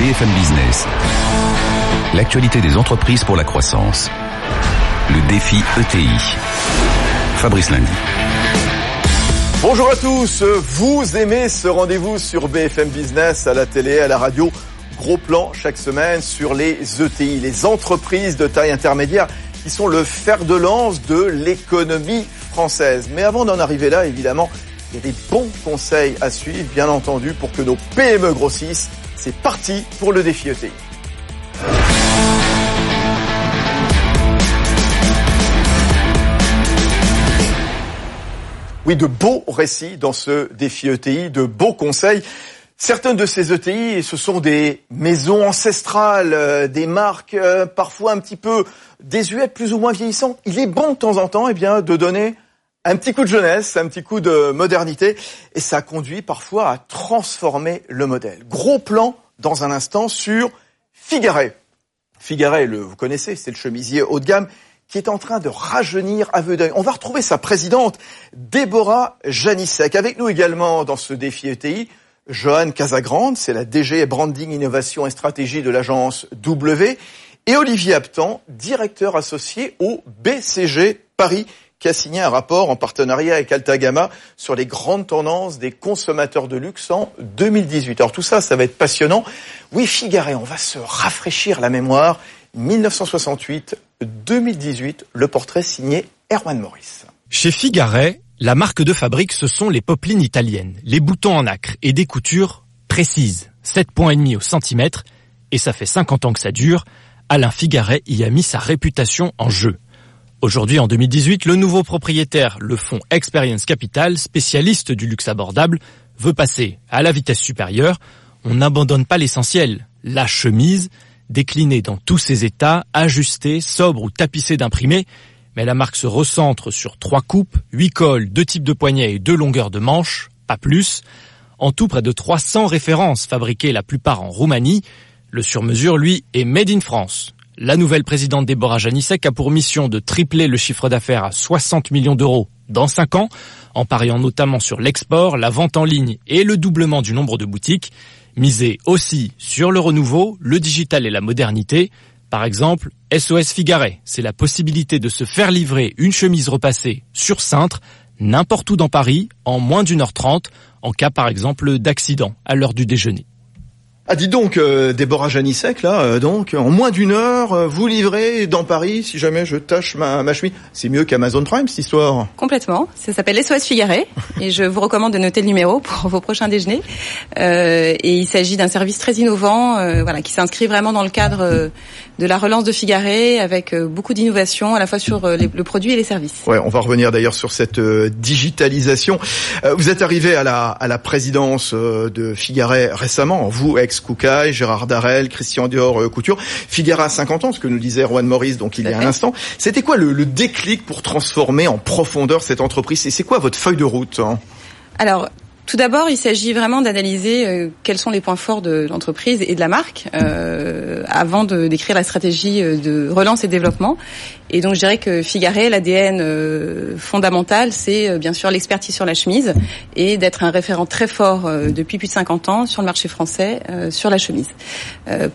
BFM Business. L'actualité des entreprises pour la croissance. Le défi ETI. Fabrice Lundi. Bonjour à tous, vous aimez ce rendez-vous sur BFM Business, à la télé, à la radio. Gros plan chaque semaine sur les ETI, les entreprises de taille intermédiaire qui sont le fer de lance de l'économie française. Mais avant d'en arriver là, évidemment, il y a des bons conseils à suivre, bien entendu, pour que nos PME grossissent. C'est parti pour le défi ETI. Oui, de beaux récits dans ce défi ETI, de beaux conseils. Certaines de ces ETI, ce sont des maisons ancestrales, euh, des marques euh, parfois un petit peu désuètes, plus ou moins vieillissantes. Il est bon de temps en temps, eh bien, de donner un petit coup de jeunesse, un petit coup de modernité, et ça conduit parfois à transformer le modèle. Gros plan dans un instant sur Figaret. Figaret, le, vous connaissez, c'est le chemisier haut de gamme qui est en train de rajeunir à vue d'œil. On va retrouver sa présidente, Déborah Janissek. Avec nous également dans ce défi ETI, Johan Casagrande, c'est la DG Branding, Innovation et Stratégie de l'agence W, et Olivier Aptan, directeur associé au BCG Paris, qui a signé un rapport en partenariat avec Altagama sur les grandes tendances des consommateurs de luxe en 2018. Alors tout ça, ça va être passionnant. Oui, Figaré, on va se rafraîchir la mémoire. 1968-2018, le portrait signé Erwan Morris. Chez Figaret, la marque de fabrique, ce sont les popelines italiennes, les boutons en acre et des coutures précises, 7 points au centimètre, et ça fait 50 ans que ça dure. Alain Figaret y a mis sa réputation en jeu. Aujourd'hui, en 2018, le nouveau propriétaire, le fonds Experience Capital, spécialiste du luxe abordable, veut passer à la vitesse supérieure. On n'abandonne pas l'essentiel, la chemise, déclinée dans tous ses états, ajustée, sobre ou tapissée d'imprimés, mais la marque se recentre sur trois coupes, huit cols, deux types de poignets et deux longueurs de manches, pas plus. En tout, près de 300 références fabriquées la plupart en Roumanie. Le sur-mesure, lui, est made in France. La nouvelle présidente Déborah Janissek a pour mission de tripler le chiffre d'affaires à 60 millions d'euros dans 5 ans, en pariant notamment sur l'export, la vente en ligne et le doublement du nombre de boutiques. Miser aussi sur le renouveau, le digital et la modernité. Par exemple, SOS Figaret, c'est la possibilité de se faire livrer une chemise repassée sur cintre, n'importe où dans Paris, en moins d'une heure trente, en cas par exemple d'accident à l'heure du déjeuner. Ah, dis donc, euh, Déborah Janissek, là, euh, donc, en moins d'une heure, euh, vous livrez dans Paris, si jamais je tâche ma, ma chemise. C'est mieux qu'Amazon Prime, cette histoire. Complètement. Ça s'appelle SOS Figaret, et je vous recommande de noter le numéro pour vos prochains déjeuners. Euh, et il s'agit d'un service très innovant, euh, voilà, qui s'inscrit vraiment dans le cadre euh, de la relance de Figaret, avec beaucoup d'innovation, à la fois sur les, le produit et les services. Ouais, on va revenir d'ailleurs sur cette digitalisation. vous êtes arrivé à la, à la présidence de Figaret récemment, vous, ex Koukaï, Gérard Darel, Christian Dior Couture. Figara a 50 ans, ce que nous disait Erwan Maurice donc il y a un instant. C'était quoi le, le, déclic pour transformer en profondeur cette entreprise? Et c'est quoi votre feuille de route hein? Alors, tout d'abord, il s'agit vraiment d'analyser euh, quels sont les points forts de l'entreprise et de la marque euh, avant de décrire la stratégie de relance et développement. Et donc, je dirais que Figaré, l'ADN euh, fondamental, c'est euh, bien sûr l'expertise sur la chemise et d'être un référent très fort euh, depuis plus de 50 ans sur le marché français sur la chemise.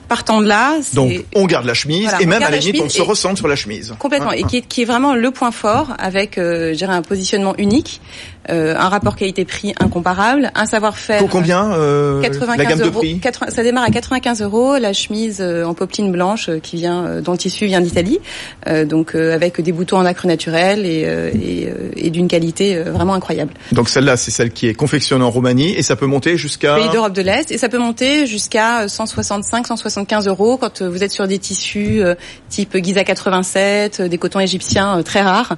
partant de là, donc on garde la chemise voilà, et même à la limite on se ressent sur la chemise. Complètement, et qui est, qui est, vraiment le point fort avec, je dirais, un positionnement unique. Euh, un rapport qualité-prix incomparable, un savoir-faire. Pour combien euh, 95 la gamme euros, de prix 80, Ça démarre à 95 euros. La chemise en popeline blanche qui vient, dont le tissu vient d'Italie, euh, donc avec des boutons en acre naturel et, et, et d'une qualité vraiment incroyable. Donc celle-là, c'est celle qui est confectionnée en Roumanie et ça peut monter jusqu'à pays d'Europe de l'Est et ça peut monter jusqu'à 165, 175 euros quand vous êtes sur des tissus type Giza 87, des cotons égyptiens très rares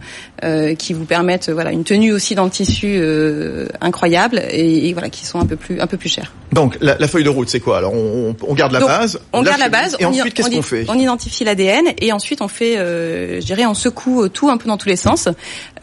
qui vous permettent voilà une tenue aussi dans le tissu euh, incroyables et, et, voilà qui sont un peu plus un peu plus chers. Donc la, la feuille de route c'est quoi Alors? On, on, garde la Donc, base, on garde la base et on ensuite qu'est-ce on, qu'on fait? On identifie l'ADN et ensuite on fait, euh, je dirais, on secoue tout un peu dans tous les sens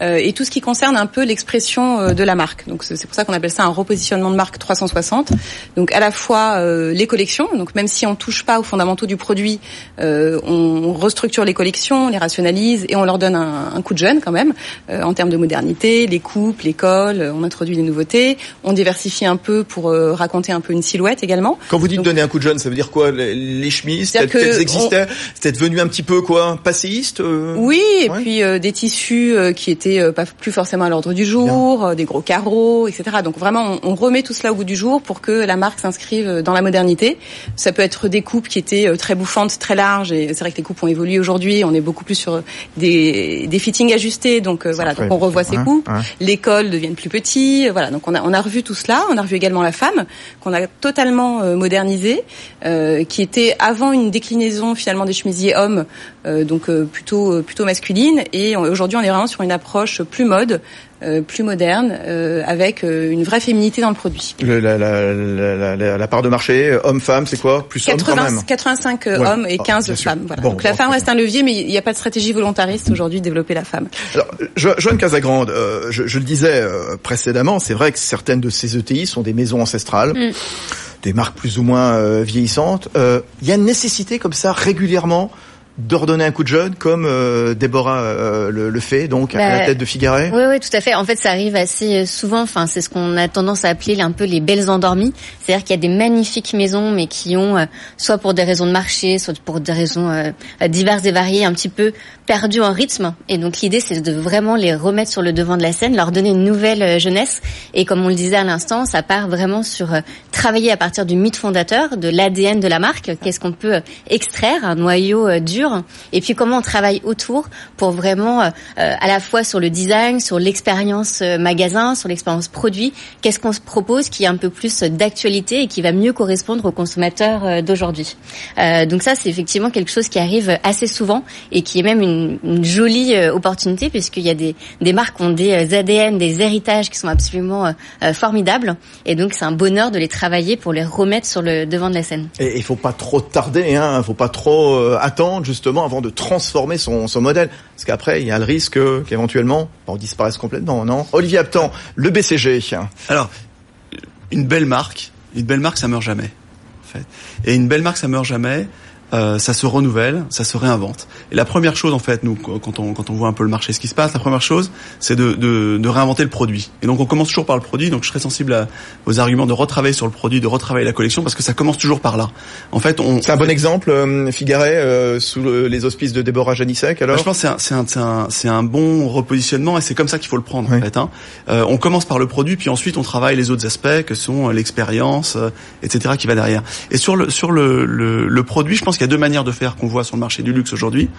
euh, et tout ce qui concerne un peu l'expression euh, de la marque. Donc c'est pour ça qu'on appelle ça un repositionnement de marque 360. Donc à la fois euh, les collections, donc même si on touche pas aux fondamentaux du produit, euh, on restructure les collections, on les rationalise et on leur donne un, un coup de jeune quand même en termes de modernité, les coupes, les cols on introduit des nouveautés, on diversifie un peu pour raconter un peu une silhouette également. Quand vous dites donner un coup de jeune, ça veut dire quoi Les, chemises, elles existaient, c'était devenu un petit peu quoi, passéiste Oui, et puis des tissus qui étaient pas plus forcément à l'ordre du jour, des gros carreaux, etc. Donc vraiment, on, on remet tout cela au goût du jour pour que la marque s'inscrive dans la modernité. Ça peut être des coupes qui étaient très bouffantes, très larges, et c'est vrai que les coupes ont évolué aujourd'hui. On est beaucoup plus sur des, des fittings ajustés, donc euh, voilà, donc on revoit ses coupes. Les cols deviennent plus petits, voilà. Donc on a on a revu tout cela. On a revu également la femme qu'on a totalement euh, modernisée, euh, qui était avant une déclinaison finalement des chemisiers hommes, donc plutôt plutôt masculine. Et aujourd'hui on est vraiment sur une approche plus mode, euh, plus moderne, euh, avec euh, une vraie féminité dans le produit. la, la, la, la, part de marché, homme-femme, c'est quoi? Plus 80, hommes? quand même 85 hommes et 15 femmes. Voilà. Donc la femme reste un levier, mais il n'y a pas de stratégie volontariste aujourd'hui de développer la femme. Alors, Joanne Casagrande, je, je, le disais précédemment, c'est vrai que certaines de ces ETI sont des maisons ancestrales. Mm. des marques plus ou moins vieillissantes. Il y a une nécessité comme ça régulièrement de redonner un coup de jeune comme euh, Déborah euh, le, fait donc à la bah, tête de Figaret Oui oui tout à fait. En fait ça arrive assez euh, souvent enfin c'est ce qu'on a tendance à appeler un peu les belles endormies, c'est-à-dire qu'il y a des magnifiques maisons mais qui ont soit pour des raisons de marché, soit pour des raisons diverses et variées un petit peu perdu en rythme. Et donc l'idée c'est de vraiment les remettre sur le devant de la scène, leur donner une nouvelle jeunesse et comme on le disait à l'instant, ça part vraiment sur travailler à partir du mythe fondateur, de l'ADN de la marque, qu'est-ce qu'on peut extraire, un noyau dur? Et puis comment on travaille autour pour vraiment euh, à la fois sur le design, sur l'expérience euh, magasin, sur l'expérience produit, qu'est-ce qu'on se propose qui est un peu plus d'actualité et qui va mieux correspondre aux consommateurs euh, d'aujourd'hui? donc ça, c'est effectivement quelque chose qui arrive assez souvent et qui est même une, une jolie opportunité puisqu'il y a des, des marques qui ont des ADN, des héritages qui sont absolument formidables. Et donc c'est un bonheur de les travailler pour les remettre sur le devant de la scène. Et il faut pas trop tarder, hein, faut pas trop attendre justement avant de transformer son, son modèle. Parce qu'après, il y a le risque qu'éventuellement, on disparaisse complètement, non? Olivier Aptan, le BCG. Alors, une belle marque, une belle marque, ça meurt jamais. En fait. Et une belle marque, ça meurt jamais. Euh, ça se renouvelle, ça se réinvente. Et la première chose, en fait, nous, quand on, quand on voit un peu le marché, ce qui se passe, la première chose, c'est de, de, de, réinventer le produit. Et donc, on commence toujours par le produit. Donc, je serais sensible à vos arguments de retravailler sur le produit, de retravailler la collection, parce que ça commence toujours par là. En fait, on. C'est un bon exemple, euh, Figaret, euh, sous les auspices de Déborah Janissek. Alors, bah, je pense que c'est un, c'est un, c'est un, bon repositionnement, et c'est comme ça qu'il faut le prendre. En fait, hein. Euh, on commence par le produit, puis ensuite on travaille les autres aspects, que sont l'expérience, etc., qui va derrière. Et sur le, sur le, le, le produit, je pense qu'il y a deux manières de faire qu'on voit sur le marché du luxe aujourd'hui,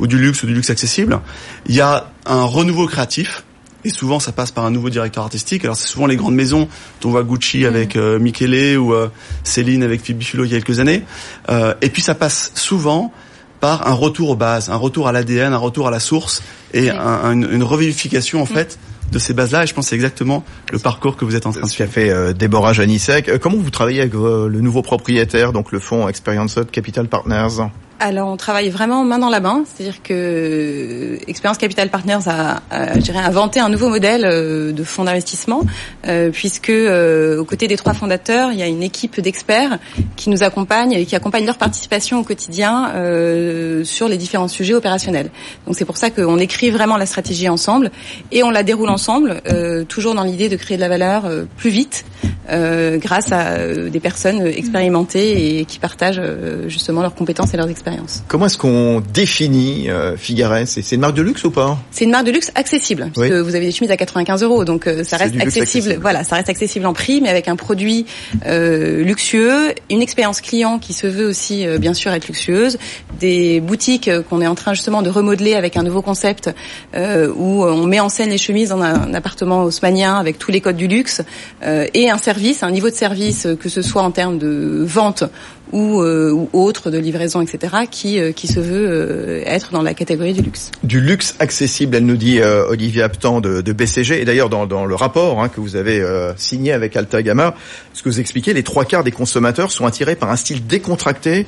ou du luxe ou du luxe accessible. Il y a un renouveau créatif. Et souvent, ça passe par un nouveau directeur artistique. Alors, c'est souvent les grandes maisons. dont On voit Gucci avec euh, Michele ou euh, Céline avec Phoebe Philo il y a quelques années. Euh, et puis, ça passe souvent par un retour aux bases, un retour à l'ADN, un retour à la source et une, revivification en fait de ces bases-là. Et je pense que c'est exactement le parcours que vous êtes en train de faire. Ce qu'a fait euh, Déborah Janissek. Euh, comment vous travaillez avec euh, le nouveau propriétaire, donc le fonds Experience Capital Partners? Alors on travaille vraiment main dans la main, c'est-à-dire que Experience Capital Partners a, a inventé un nouveau modèle euh, de fonds d'investissement, euh, puisque euh, aux côtés des trois fondateurs, il y a une équipe d'experts qui nous accompagne et qui accompagne leur participation au quotidien euh, sur les différents sujets opérationnels. Donc c'est pour ça qu'on écrit vraiment la stratégie ensemble et on la déroule ensemble, euh, toujours dans l'idée de créer de la valeur plus vite, grâce à des personnes expérimentées et qui partagent justement leurs compétences et leurs expériences. Comment est-ce qu'on définit euh, Figaret C'est une marque de luxe ou pas? C'est une marque de luxe accessible, puisque vous avez des chemises à 95 euros, donc euh, ça reste accessible, Voilà, ça reste accessible en prix, mais avec un produit euh, luxueux, une expérience client qui se veut aussi euh, bien sûr être luxueuse, des boutiques qu'on est en train justement de remodeler avec un nouveau concept où on met en scène les chemises dans un, appartement haussmanien avec tous les codes du luxe et un service, un niveau de service que ce soit en termes de vente ou, euh, ou autre de livraison, etc., qui, euh, qui se veut euh, être dans la catégorie du luxe. Du luxe accessible, elle nous dit Olivier Aptan de, de, BCG, et d'ailleurs dans, dans le rapport hein, que vous avez signé avec Alta Gamma, ce que vous expliquez, les trois quarts des consommateurs sont attirés par un style décontracté.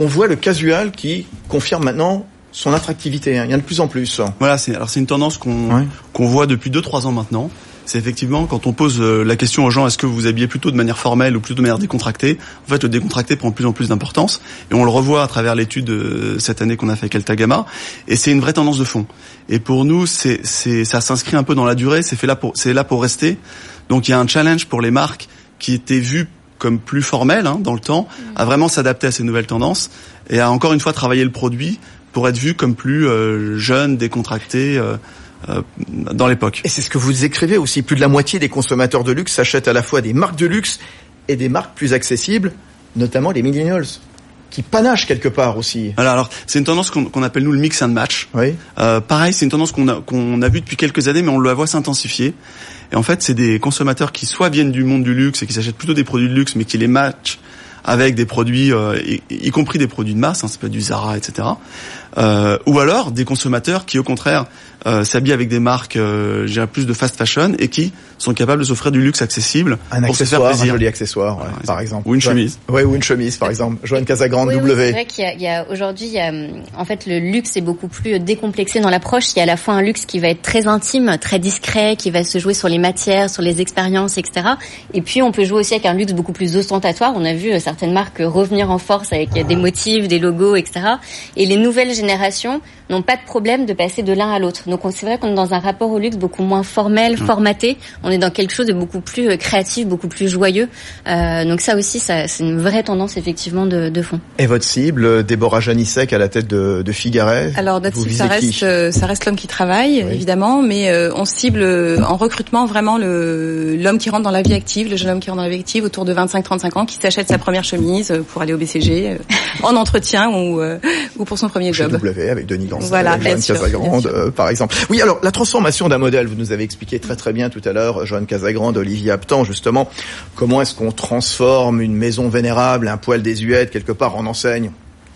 On voit le casual qui confirme maintenant son attractivité. Hein. Il y en a de plus en plus. Voilà, c'est alors c'est une tendance qu'on qu'on voit depuis deux trois ans maintenant. C'est effectivement quand on pose la question aux gens est-ce que vous vous habillez plutôt de manière formelle ou plutôt de manière décontractée En fait, le décontracté prend de plus en plus d'importance et on le revoit à travers l'étude cette année qu'on a fait avec Altagama et c'est une vraie tendance de fond. Et pour nous, c'est c'est ça s'inscrit un peu dans la durée, c'est fait là pour c'est là pour rester. Donc il y a un challenge pour les marques qui étaient vues comme plus formelles hein, dans le temps, à vraiment s'adapter à ces nouvelles tendances et à encore une fois travailler le produit pour être vu comme plus euh, jeune, décontracté. Euh, euh, dans l'époque. Et c'est ce que vous écrivez aussi. Plus de la moitié des consommateurs de luxe s'achètent à la fois des marques de luxe et des marques plus accessibles, notamment les millennials qui panachent quelque part aussi. Alors, alors c'est une tendance qu'on appelle nous le mix and match. Oui. Euh, pareil, c'est une tendance qu'on a, qu'on a vue depuis quelques années, mais on la voit s'intensifier. Et en fait, c'est des consommateurs qui soit viennent du monde du luxe et qui s'achètent plutôt des produits de luxe, mais qui les matchent avec des produits, euh, y, compris des produits de masse, hein, peut être du Zara, etc. Euh, ou alors des consommateurs qui, au contraire, euh, s'habillent avec des marques, euh, plus de fast fashion et qui sont capables de s'offrir du luxe accessible un pour se faire plaisir. Un joli accessoire, par exemple. Ou une chemise. Oui, ou une chemise, par exemple. Joanne Casagrande, oui, W. c'est vrai qu'il y a, aujourd'hui, en fait, le luxe est beaucoup plus décomplexé dans l'approche. Il y a à la fois un luxe qui va être très intime, très discret, qui va se jouer sur les matières, sur les expériences, etc. Et puis, on peut jouer aussi avec un luxe beaucoup plus ostentatoire. On a vu euh, certaines marques revenir en force avec des motifs, des logos, etc. Et les nouvelles générations n'ont pas de problème de passer de l'un à l'autre. Donc c'est vrai qu'on est dans un rapport au luxe beaucoup moins formel, mmh. formaté. On est dans quelque chose de beaucoup plus euh, créatif, beaucoup plus joyeux. Euh, donc ça aussi, ça, c'est une vraie tendance effectivement de, de fond. Et votre cible, Déborah Janissek à la tête de, de Figueres Alors notre cible, ça reste, euh, ça reste l'homme qui travaille, évidemment, mais euh, on cible euh, en recrutement vraiment le l'homme qui rentre dans la vie active, le jeune homme qui rentre dans la vie active autour de 25-35 ans, qui s'achète sa première chemise pour aller au BCG, en entretien ou, ou pour son premier Chez job. W avec Denis voilà, Joanne Casagrande, euh, par exemple. Oui, alors la transformation d'un modèle, vous nous avez expliqué très très bien tout à l'heure, Joanne Casagrande, Olivier Aptan, justement, comment est-ce qu'on transforme une maison vénérable, un poêle désuète, quelque part en enseigne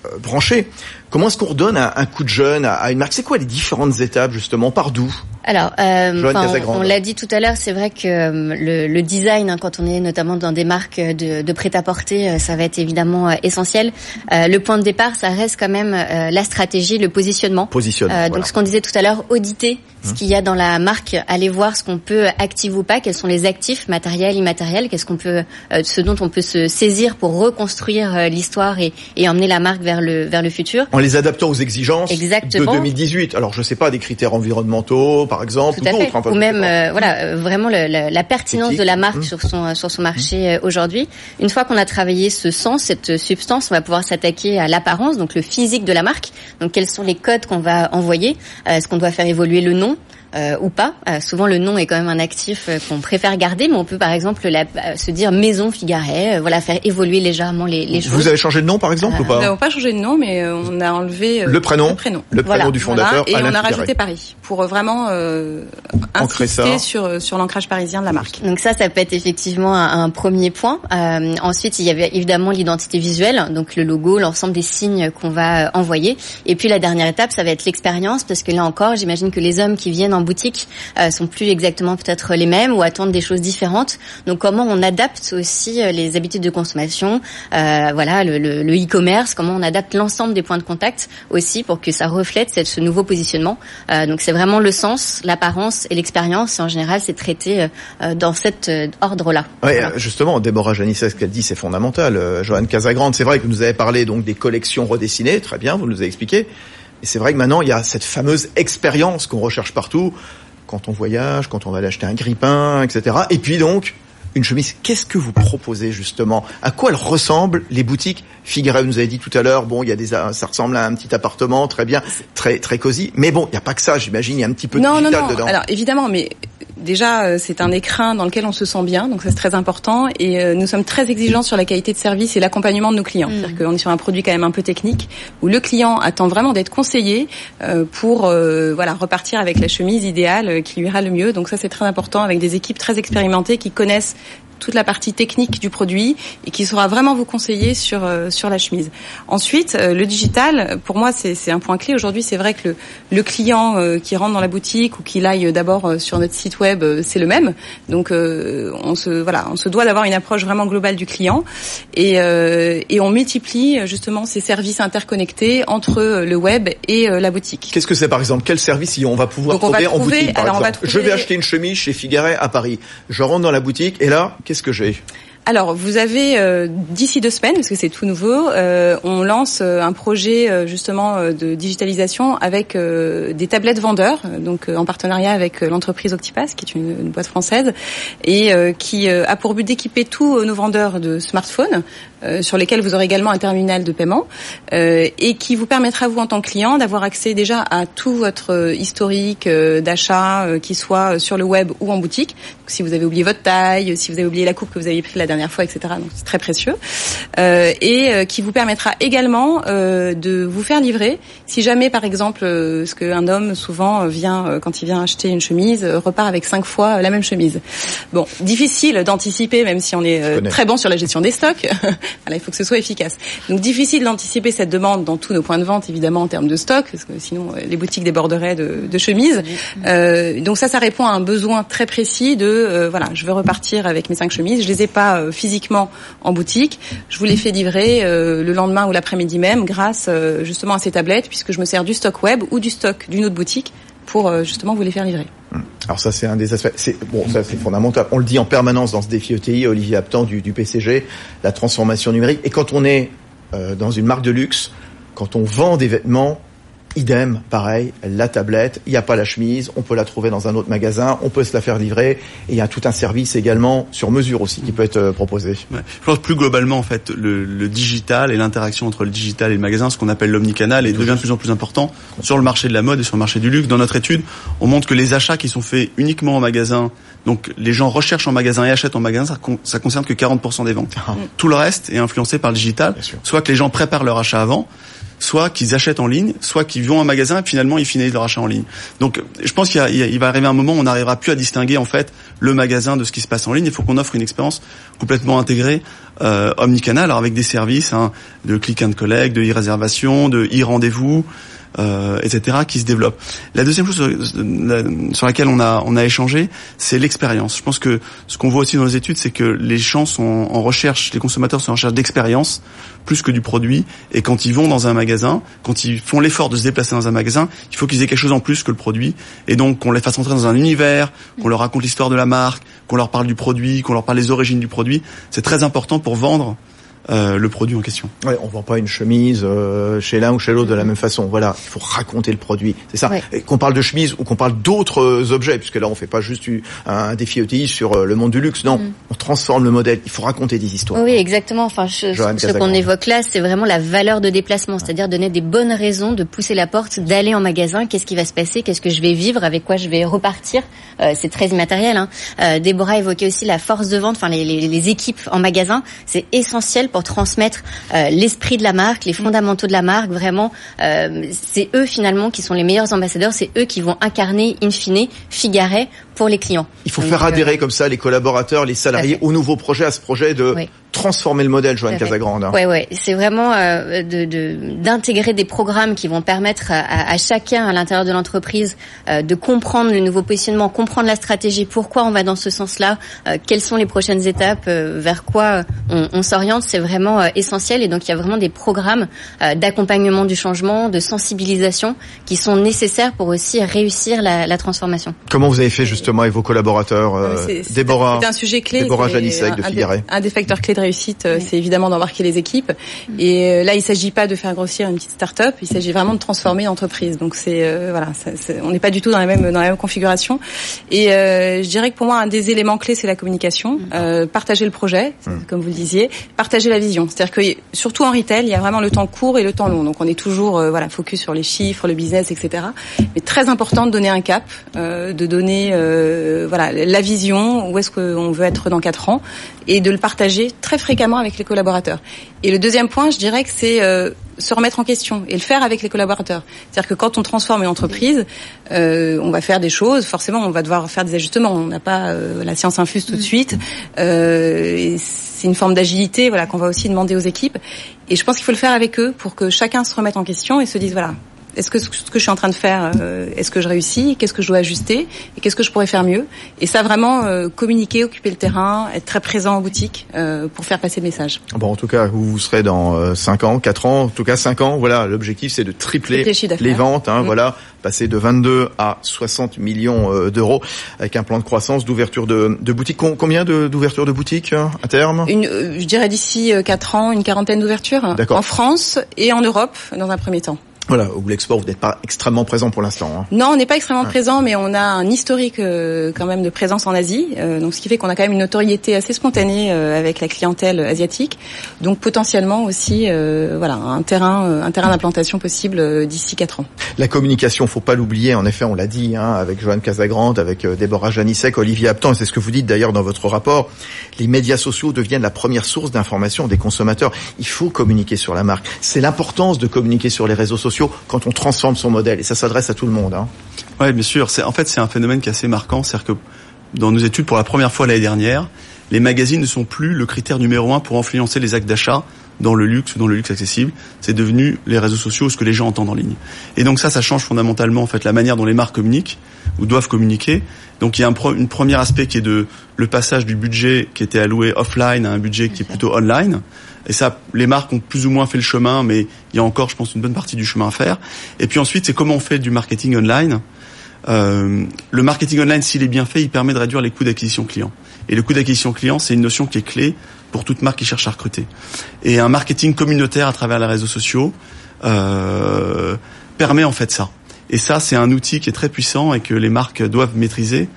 euh, branchée Comment est-ce qu'on redonne un, coup de jeune à, une marque? C'est quoi les différentes étapes justement? Par d'où? Alors, euh, on, l'a dit tout à l'heure, c'est vrai que euh, le, le, design, hein, quand on est notamment dans des marques de, de prêt-à-porter, euh, ça va être évidemment euh, essentiel. le point de départ, ça reste quand même la stratégie, le positionnement. Positionnement. Donc, ce qu'on disait tout à l'heure, auditer ce qu'il y a dans la marque, aller voir ce qu'on peut activer ou pas, quels sont les actifs matériels, immatériels, qu'est-ce qu'on peut, ce dont on peut se saisir pour reconstruire l'histoire et, et emmener la marque vers le vers le futur en les adaptant aux exigences Exactement. de 2018. Alors je sais pas des critères environnementaux par exemple ou d'autres. ou même euh, voilà euh, vraiment le, la pertinence de la marque mmh. sur son euh, sur son marché mmh. aujourd'hui. Une fois qu'on a travaillé ce sens, cette substance, on va pouvoir s'attaquer à l'apparence, donc le physique de la marque. Donc quels sont les codes qu'on va envoyer Est-ce qu'on doit faire évoluer le nom ou pas. Euh, souvent, le nom est quand même un actif euh, qu'on préfère garder, mais on peut par exemple la, se dire Maison Figaret, voilà, faire évoluer légèrement les, les choses. Vous avez changé de nom par exemple ou pas Nous n'avons pas changé de nom, mais on a enlevé le prénom, le prénom, le prénom du fondateur, et on a rajouté Paris pour vraiment euh, insister sur sur l'ancrage parisien de la marque. Donc ça, ça peut être effectivement un, un premier point. Euh, ensuite, il y avait évidemment l'identité visuelle, donc le logo, l'ensemble des signes qu'on va envoyer. Et puis la dernière étape, ça va être l'expérience, parce que là encore, j'imagine que les hommes qui viennent en boutique euh, sont plus exactement peut-être les mêmes ou attendent des choses différentes. Donc comment on adapte aussi euh, les habitudes de consommation, euh, voilà le e-commerce, comment on adapte l'ensemble des points de contact aussi pour que ça reflète cette, ce nouveau positionnement. Donc c'est vraiment le sens, l'apparence et l'expérience. En général, c'est traité dans cet ordre-là. Oui, justement, Déborah Janissès, ce qu'elle dit, c'est fondamental. Joanne Casagrande, c'est vrai que vous nous avez parlé donc des collections redessinées, très bien, vous nous avez expliqué. Et c'est vrai que maintenant, il y a cette fameuse expérience qu'on recherche partout, quand on voyage, quand on va aller acheter un grippin, etc. Et puis donc, une chemise. Qu'est-ce que vous proposez justement? À quoi elles ressemblent les boutiques? Figueroa nous avez dit tout à l'heure, bon, il y a des, ça ressemble à un petit appartement, très bien, très très cosy. Mais bon, il n'y a pas que ça, j'imagine, il y a un petit peu de non, digital non, non. dedans. Alors évidemment, mais déjà, euh, c'est un écrin dans lequel on se sent bien, donc c'est très important. Et euh, nous sommes très exigeants sur la qualité de service et l'accompagnement de nos clients. Mm. C'est-à-dire qu'on est sur un produit quand même un peu technique, où le client attend vraiment d'être conseillé euh, pour voilà repartir avec la chemise idéale qui lui ira le mieux. Donc ça, c'est très important avec des équipes très expérimentées qui connaissent toute la partie technique du produit et qui saura vraiment vous conseiller sur sur la chemise. Ensuite, le digital, pour moi, c'est un point clé. Aujourd'hui, c'est vrai que le, le client qui rentre dans la boutique ou qu'il aille d'abord sur notre site web, c'est le même. Donc, on se voilà, on se doit d'avoir une approche vraiment globale du client et, et on multiplie justement ces services interconnectés entre le web et la boutique. Qu'est-ce que c'est par exemple? Quel service on va pouvoir trouver, en boutique par exemple? Je vais acheter une chemise chez Figueret à Paris. Je rentre dans la boutique et là, qu'est-ce que j'ai? Alors, vous avez euh, d'ici deux semaines, parce que c'est tout nouveau, euh, on lance euh, un projet justement de digitalisation avec des tablettes vendeurs, donc en partenariat avec l'entreprise Octipass, qui est une, une boîte française, et qui a pour but d'équiper tous nos vendeurs de smartphones, sur lesquels vous aurez également un terminal de paiement, et qui vous permettra vous en tant que client d'avoir accès déjà à tout votre historique d'achat, qui soit sur le web ou en boutique. Donc, si vous avez oublié votre taille, si vous avez oublié la coupe que vous avez pris la dernière fois, etc. Donc c'est très précieux euh, et euh, qui vous permettra également euh, de vous faire livrer si jamais, par exemple, ce qu'un homme souvent vient quand il vient acheter une chemise repart avec cinq fois la même chemise. Bon, difficile d'anticiper, même si on est très bon sur la gestion des stocks. voilà, il faut que ce soit efficace. Donc difficile d'anticiper cette demande dans tous nos points de vente, évidemment en termes de stock, parce que sinon les boutiques déborderaient de, de chemises. donc ça, ça répond à un besoin très précis de voilà, je veux repartir avec mes cinq chemises, je les ai pas euh, physiquement en boutique. Je vous les fais livrer euh, le lendemain ou l'après-midi même grâce euh, justement à ces tablettes puisque je me sers du stock web ou du stock d'une autre boutique pour justement vous les faire livrer. Hum. Alors ça c'est un des aspects, bon ça c'est fondamental. On le dit en permanence dans ce défi ETI, Olivier Aptan du, du PCG, la transformation numérique. Et quand on est dans une marque de luxe, quand on vend des vêtements, Idem, pareil, la tablette, il n'y a pas la chemise, on peut la trouver dans un autre magasin, on peut se la faire livrer, et il y a tout un service également sur mesure aussi qui peut être euh, proposé. Ouais. Je pense plus globalement en fait le, le digital et l'interaction entre le digital et le magasin, ce qu'on appelle l'omnicanal, est devient de plus en plus important sur le marché de la mode et sur le marché du luxe. Dans notre étude, on montre que les achats qui sont faits uniquement en magasin, donc les gens recherchent en magasin et achètent en magasin, ça, ça concerne que 40% des ventes. Ah. Tout le reste est influencé par le digital, soit que les gens préparent leur achat avant, soit qu'ils achètent en ligne, soit qu'ils vont en magasin et finalement ils finissent leur achat en ligne. Donc je pense qu'il va arriver un moment où on n'arrivera plus à distinguer en fait le magasin de ce qui se passe en ligne. Il faut qu'on offre une expérience complètement intégrée, euh, omnicanal, avec des services hein, de click and collect, de e-réservation, de e-rendez-vous, euh, etc., qui se développent. La deuxième chose sur, laquelle on a on a échangé, c'est l'expérience. Je pense que ce qu'on voit aussi dans les études, c'est que les gens sont en recherche, les consommateurs sont en recherche d'expérience plus que du produit. Et quand ils vont dans un magasin, quand ils font l'effort de se déplacer dans un magasin, il faut qu'ils aient quelque chose en plus que le produit. Et donc qu'on les fasse entrer dans un univers, qu'on leur raconte l'histoire de la marque, qu'on leur parle du produit, qu'on leur parle des origines du produit. C'est très important pour vendre euh, le produit en question. Ouais, on vend pas une chemise euh, chez l'un ou chez l'autre de la même façon. Voilà, il faut raconter le produit. C'est ça. Qu'on parle de chemise ou qu'on parle d'autres euh, objets, puisque là on fait pas juste un défi ETI sur le monde du luxe. Non, mm. on transforme le modèle. Il faut raconter des histoires. Oui, exactement. Enfin, ce qu'on évoque là, c'est vraiment la valeur de déplacement, c'est-à-dire donner des bonnes raisons de pousser la porte, d'aller en magasin. Qu'est-ce qui va se passer? Qu'est-ce que je vais vivre? Avec quoi je vais repartir? C'est très immatériel. Hein. Euh, Déborah évoquait aussi la force de vente, enfin les, les, les équipes en magasin. C'est essentiel pour transmettre euh, l'esprit de la marque, les fondamentaux de la marque. Vraiment, euh, c'est eux finalement qui sont les meilleurs ambassadeurs. C'est eux qui vont incarner in fine Figaret pour les clients. Il faut faire adhérer euh, comme ça les collaborateurs, les salariés au nouveau projet, à ce projet de transformer le modèle, Joanne Casagrande. Oui, oui, c'est vraiment euh, d'intégrer des programmes qui vont permettre à, chacun à l'intérieur de l'entreprise euh, de comprendre le nouveau positionnement, comprendre la stratégie, pourquoi on va dans ce sens-là, quelles sont les prochaines étapes, vers quoi on, s'oriente, c'est vraiment essentiel. Et donc il y a vraiment des programmes d'accompagnement du changement, de sensibilisation qui sont nécessaires pour aussi réussir la, la transformation. Comment vous avez fait justement et vos collaborateurs. Euh, Déborah, c'est un sujet clé. Déborah Janissec de Figueret. Un, des facteurs clés de réussite, euh, c'est évidemment d'embarquer les équipes. Et euh, là, il s'agit pas de faire grossir une petite start-up, il s'agit vraiment de transformer l'entreprise. Donc c'est euh, voilà, on n'est pas du tout dans la même dans la même configuration. Et je dirais que pour moi, un des éléments clés, c'est la communication, partager le projet, mmh. comme vous le disiez, partager la vision. C'est-à-dire que surtout en retail, il y a vraiment le temps court et le temps long. Donc on est toujours voilà focus sur les chiffres, le business, etc. Mais très important de donner un cap, de donner voilà la vision, où est-ce qu'on veut être dans quatre ans, et de le partager très fréquemment avec les collaborateurs. Et le deuxième point, je dirais que c'est se remettre en question et le faire avec les collaborateurs. C'est-à-dire que quand on transforme une entreprise, euh, on va faire des choses. Forcément, on va devoir faire des ajustements. On n'a pas euh, la science infuse tout de suite. Euh, c'est une forme d'agilité, voilà, qu'on va aussi demander aux équipes. Et je pense qu'il faut le faire avec eux pour que chacun se remette en question et se dise voilà, est-ce que ce que je suis en train de faire, euh, est-ce que je réussis Qu'est-ce que je dois ajuster Et qu'est-ce que je pourrais faire mieux Et ça, vraiment, euh, communiquer, occuper le terrain, être très présent en boutique euh, pour faire passer le message. Bon, en tout cas, vous, vous serez dans 5 ans, 4 ans, en tout cas 5 ans. Voilà, l'objectif, c'est de tripler, les ventes. Hein. Voilà, passer de 22 à 60 millions d'euros avec un plan de croissance, d'ouverture de, de boutiques. Combien d'ouvertures de, boutiques à terme? Une, Je dirais d'ici 4 ans, une quarantaine d'ouvertures. En France et en Europe, dans un premier temps. Voilà, ou l'export, vous n'êtes pas extrêmement présent pour l'instant. Hein. Non, on n'est pas extrêmement présent, mais on a un historique euh, quand même de présence en Asie, euh, donc ce qui fait qu'on a quand même une notoriété assez spontanée euh, avec la clientèle asiatique. Donc potentiellement aussi, voilà, un terrain, un terrain d'implantation possible d'ici quatre ans. La communication, faut pas l'oublier. En effet, on l'a dit hein, avec Joanne Casagrande, avec Déborah Janissek, Olivier Aptan, et c'est ce que vous dites d'ailleurs dans votre rapport. Les médias sociaux deviennent la première source d'information des consommateurs. Il faut communiquer sur la marque. C'est l'importance de communiquer sur les réseaux sociaux quand on transforme son modèle. Et ça s'adresse à tout le monde. Hein. Oui, bien sûr. En fait c'est un phénomène qui est assez marquant, c'est-à-dire que dans nos études pour la première fois l'année dernière, les magazines ne sont plus le critère numéro un pour influencer les actes d'achat dans le luxe ou dans le luxe accessible. C'est devenu les réseaux sociaux, ce que les gens entendent en ligne. Et donc ça, ça change fondamentalement en fait la manière dont les marques communiquent ou doivent communiquer. Donc il y a un, premier aspect qui est de le passage du budget qui était alloué offline à un budget qui est plutôt online. Et ça, les marques ont plus ou moins fait le chemin, mais il y a encore, je pense, une bonne partie du chemin à faire. Et puis ensuite, c'est comment on fait du marketing online. Euh, le marketing online, s'il est bien fait, il permet de réduire les coûts d'acquisition client. Et le coût d'acquisition client, c'est une notion qui est clé pour toute marque qui cherche à recruter. Et un marketing communautaire à travers les réseaux sociaux euh, permet en fait ça. Et ça, c'est un outil qui est très puissant et que les marques doivent maîtriser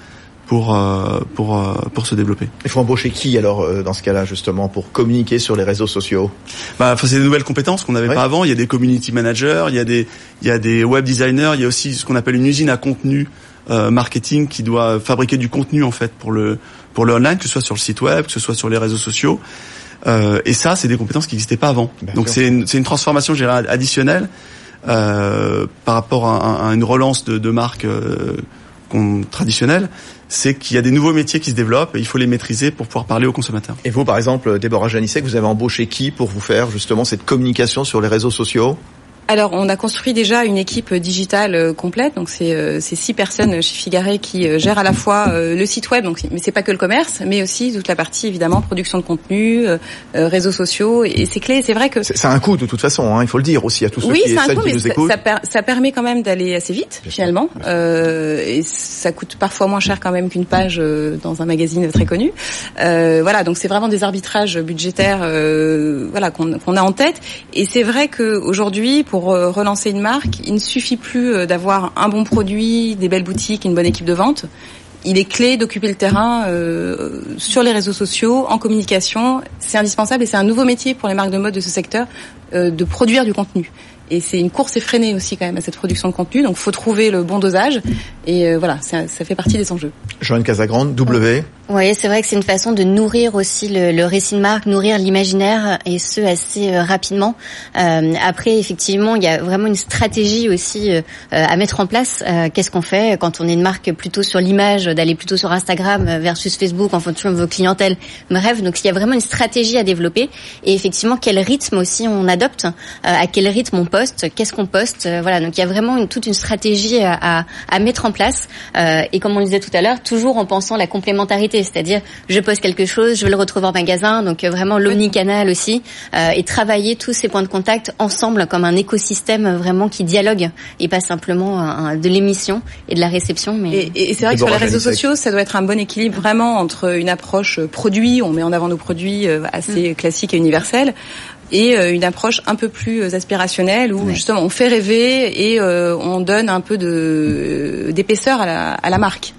pour euh, pour euh, pour se développer. Il faut embaucher qui alors euh, dans ce cas-là justement pour communiquer sur les réseaux sociaux? Bah, c'est des nouvelles compétences qu'on n'avait pas avant. Il y a des community managers, il y a des il y a des web designers, il y a aussi ce qu'on appelle une usine à contenu marketing qui doit fabriquer du contenu en fait pour le pour le online, que ce soit sur le site web, que ce soit sur les réseaux sociaux. Euh, et ça, c'est des compétences qui n'existaient pas avant. Donc c'est une, une transformation additionnelle euh, par rapport à, à, une relance de, de marques traditionnelles c'est qu'il y a des nouveaux métiers qui se développent et il faut les maîtriser pour pouvoir parler aux consommateurs. Et vous, par exemple, Déborah Janissek, vous avez embauché qui pour vous faire justement cette communication sur les réseaux sociaux? Alors, on a construit déjà une équipe digitale euh, complète. Donc, c'est euh, six personnes chez Figaré qui euh, gèrent à la fois le site web, donc mais c'est pas que le commerce, mais aussi toute la partie évidemment production de contenu, réseaux sociaux. Et c'est clé. C'est vrai que c'est un coût de toute façon. Hein, il faut le dire aussi à tous ceux oui, qui, un coût, mais nous écoutent. Ça, ça, permet quand même d'aller assez vite finalement. Euh, et ça coûte parfois moins cher quand même qu'une page dans un magazine très connu. Euh, voilà, donc c'est vraiment des arbitrages budgétaires, voilà qu'on a en tête. Et c'est vrai que aujourd'hui, pour relancer une marque, il ne suffit plus euh, d'avoir un bon produit, des belles boutiques, une bonne équipe de vente. Il est clé d'occuper le terrain euh, sur les réseaux sociaux, en communication. C'est indispensable et c'est un nouveau métier pour les marques de mode de ce secteur euh, de produire du contenu. Et c'est une course effrénée aussi quand même à cette production de contenu. Donc, faut trouver le bon dosage. Et voilà, ça, ça fait partie des enjeux. Joanne Casagrande, W. Oui, c'est vrai que c'est une façon de nourrir aussi le, le récit de marque, nourrir l'imaginaire et ce assez euh, rapidement. Euh, après, effectivement, il y a vraiment une stratégie aussi euh, à mettre en place. Euh, qu'est-ce qu'on fait quand on est une marque plutôt sur l'image, d'aller plutôt sur Instagram versus Facebook en fonction de vos clientèles. Bref, donc il y a vraiment une stratégie à développer et effectivement quel rythme aussi on adopte, à quel rythme on poste, qu'est-ce qu'on poste. voilà, donc il y a vraiment une, toute une stratégie à, mettre en place et comme on le disait tout à l'heure, toujours en pensant la complémentarité c'est-à-dire je poste quelque chose, je vais le retrouver en magasin, donc euh, vraiment l'omnicanal aussi, euh, et travailler tous ces points de contact ensemble comme un écosystème vraiment qui dialogue et pas simplement de l'émission et de la réception. Mais et, c'est vrai que sur les réseaux sociaux, ça doit être un bon équilibre vraiment entre une approche produit, on met en avant nos produits euh, assez mm. classiques et universels, et une approche un peu plus aspirationnelle où justement on fait rêver et on donne un peu de d'épaisseur à la, à la marque.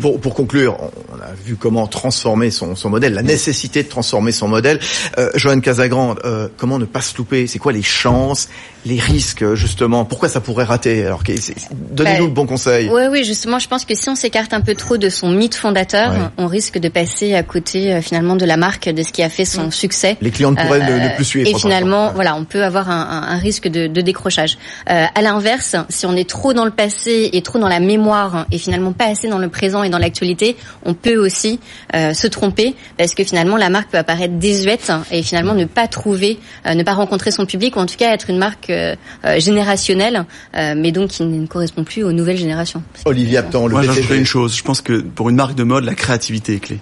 Pour, pour conclure, on a vu comment transformer son, son modèle, la nécessité de transformer son modèle. Euh, Joanne Casagrande, euh, comment ne pas se louper? C'est quoi les chances, les risques justement? Pourquoi ça pourrait rater? Alors, donnez-nous bah, le bon conseil. Oui, oui, justement, je pense que si on s'écarte un peu trop de son mythe fondateur, on risque de passer à côté euh, finalement de la marque, de ce qui a fait son mm. succès. Les clients pourraient ne, ne, plus suivre. Et finalement, voilà, on peut avoir un, un, un risque de, de décrochage. Euh, à l'inverse, si on est trop dans le passé et trop dans la mémoire et finalement pas assez dans le présent et dans l'actualité, on peut aussi euh, se tromper parce que finalement la marque peut apparaître désuète et finalement ne pas trouver, euh, ne pas rencontrer son public ou en tout cas être une marque euh, générationnelle, euh, mais donc qui ne correspond plus aux nouvelles générations. Olivier Aptan, le Moi, j'ajouterais une chose. Je pense que pour une marque de mode, la créativité est clé.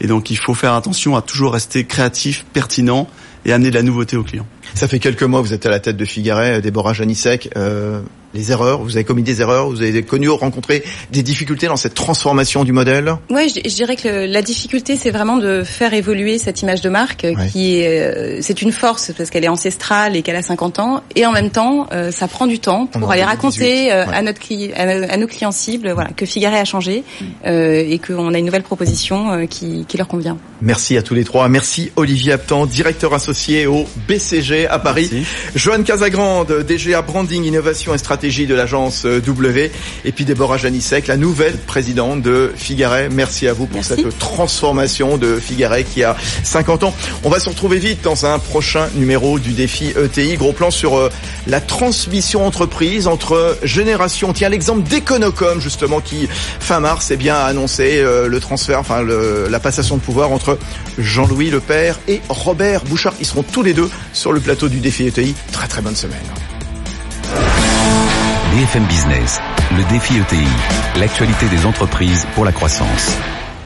Et donc il faut faire attention à toujours rester créatif, pertinent et amener de la nouveauté aux clients. Ça fait quelques mois que vous êtes à la tête de Figueret, Déborah Janissek. Euh, les erreurs, vous avez commis des erreurs, vous avez connu, rencontré des difficultés dans cette transformation du modèle? Oui, je, je, dirais que la difficulté, c'est vraiment de faire évoluer cette image de marque ouais. qui est, euh, c'est une force parce qu'elle est ancestrale et qu'elle a 50 ans, et en même temps, euh, ça prend du temps pour aller raconter euh, ouais. à notre cli à, à, nos clients cibles, voilà, que Figueret a changé et qu'on a une nouvelle proposition qui, qui, leur convient. Merci à tous les trois. Merci Olivier Aptan, directeur associé au BCG à Paris. Merci. Joanne Casagrande, DGA Branding, Innovation et Stratégie de l'agence euh, W. Et puis Déborah Janissek, la nouvelle présidente de Figaret. Merci à vous pour Merci. cette transformation de Figaret qui a 50 ans. On va se retrouver vite dans un prochain numéro du défi ETI. Gros plan sur euh, la transmission entreprise entre générations. Tiens, l'exemple d'Econocom, justement, qui, fin mars, eh bien, a annoncé euh, le transfert, enfin, le, la passation de pouvoir entre Jean-Louis Le Père et Robert Bouchard. Ils seront tous les deux sur le plateau du défi ETI. Très, très bonne semaine. BFM Business, le défi ETI, l'actualité des entreprises pour la croissance.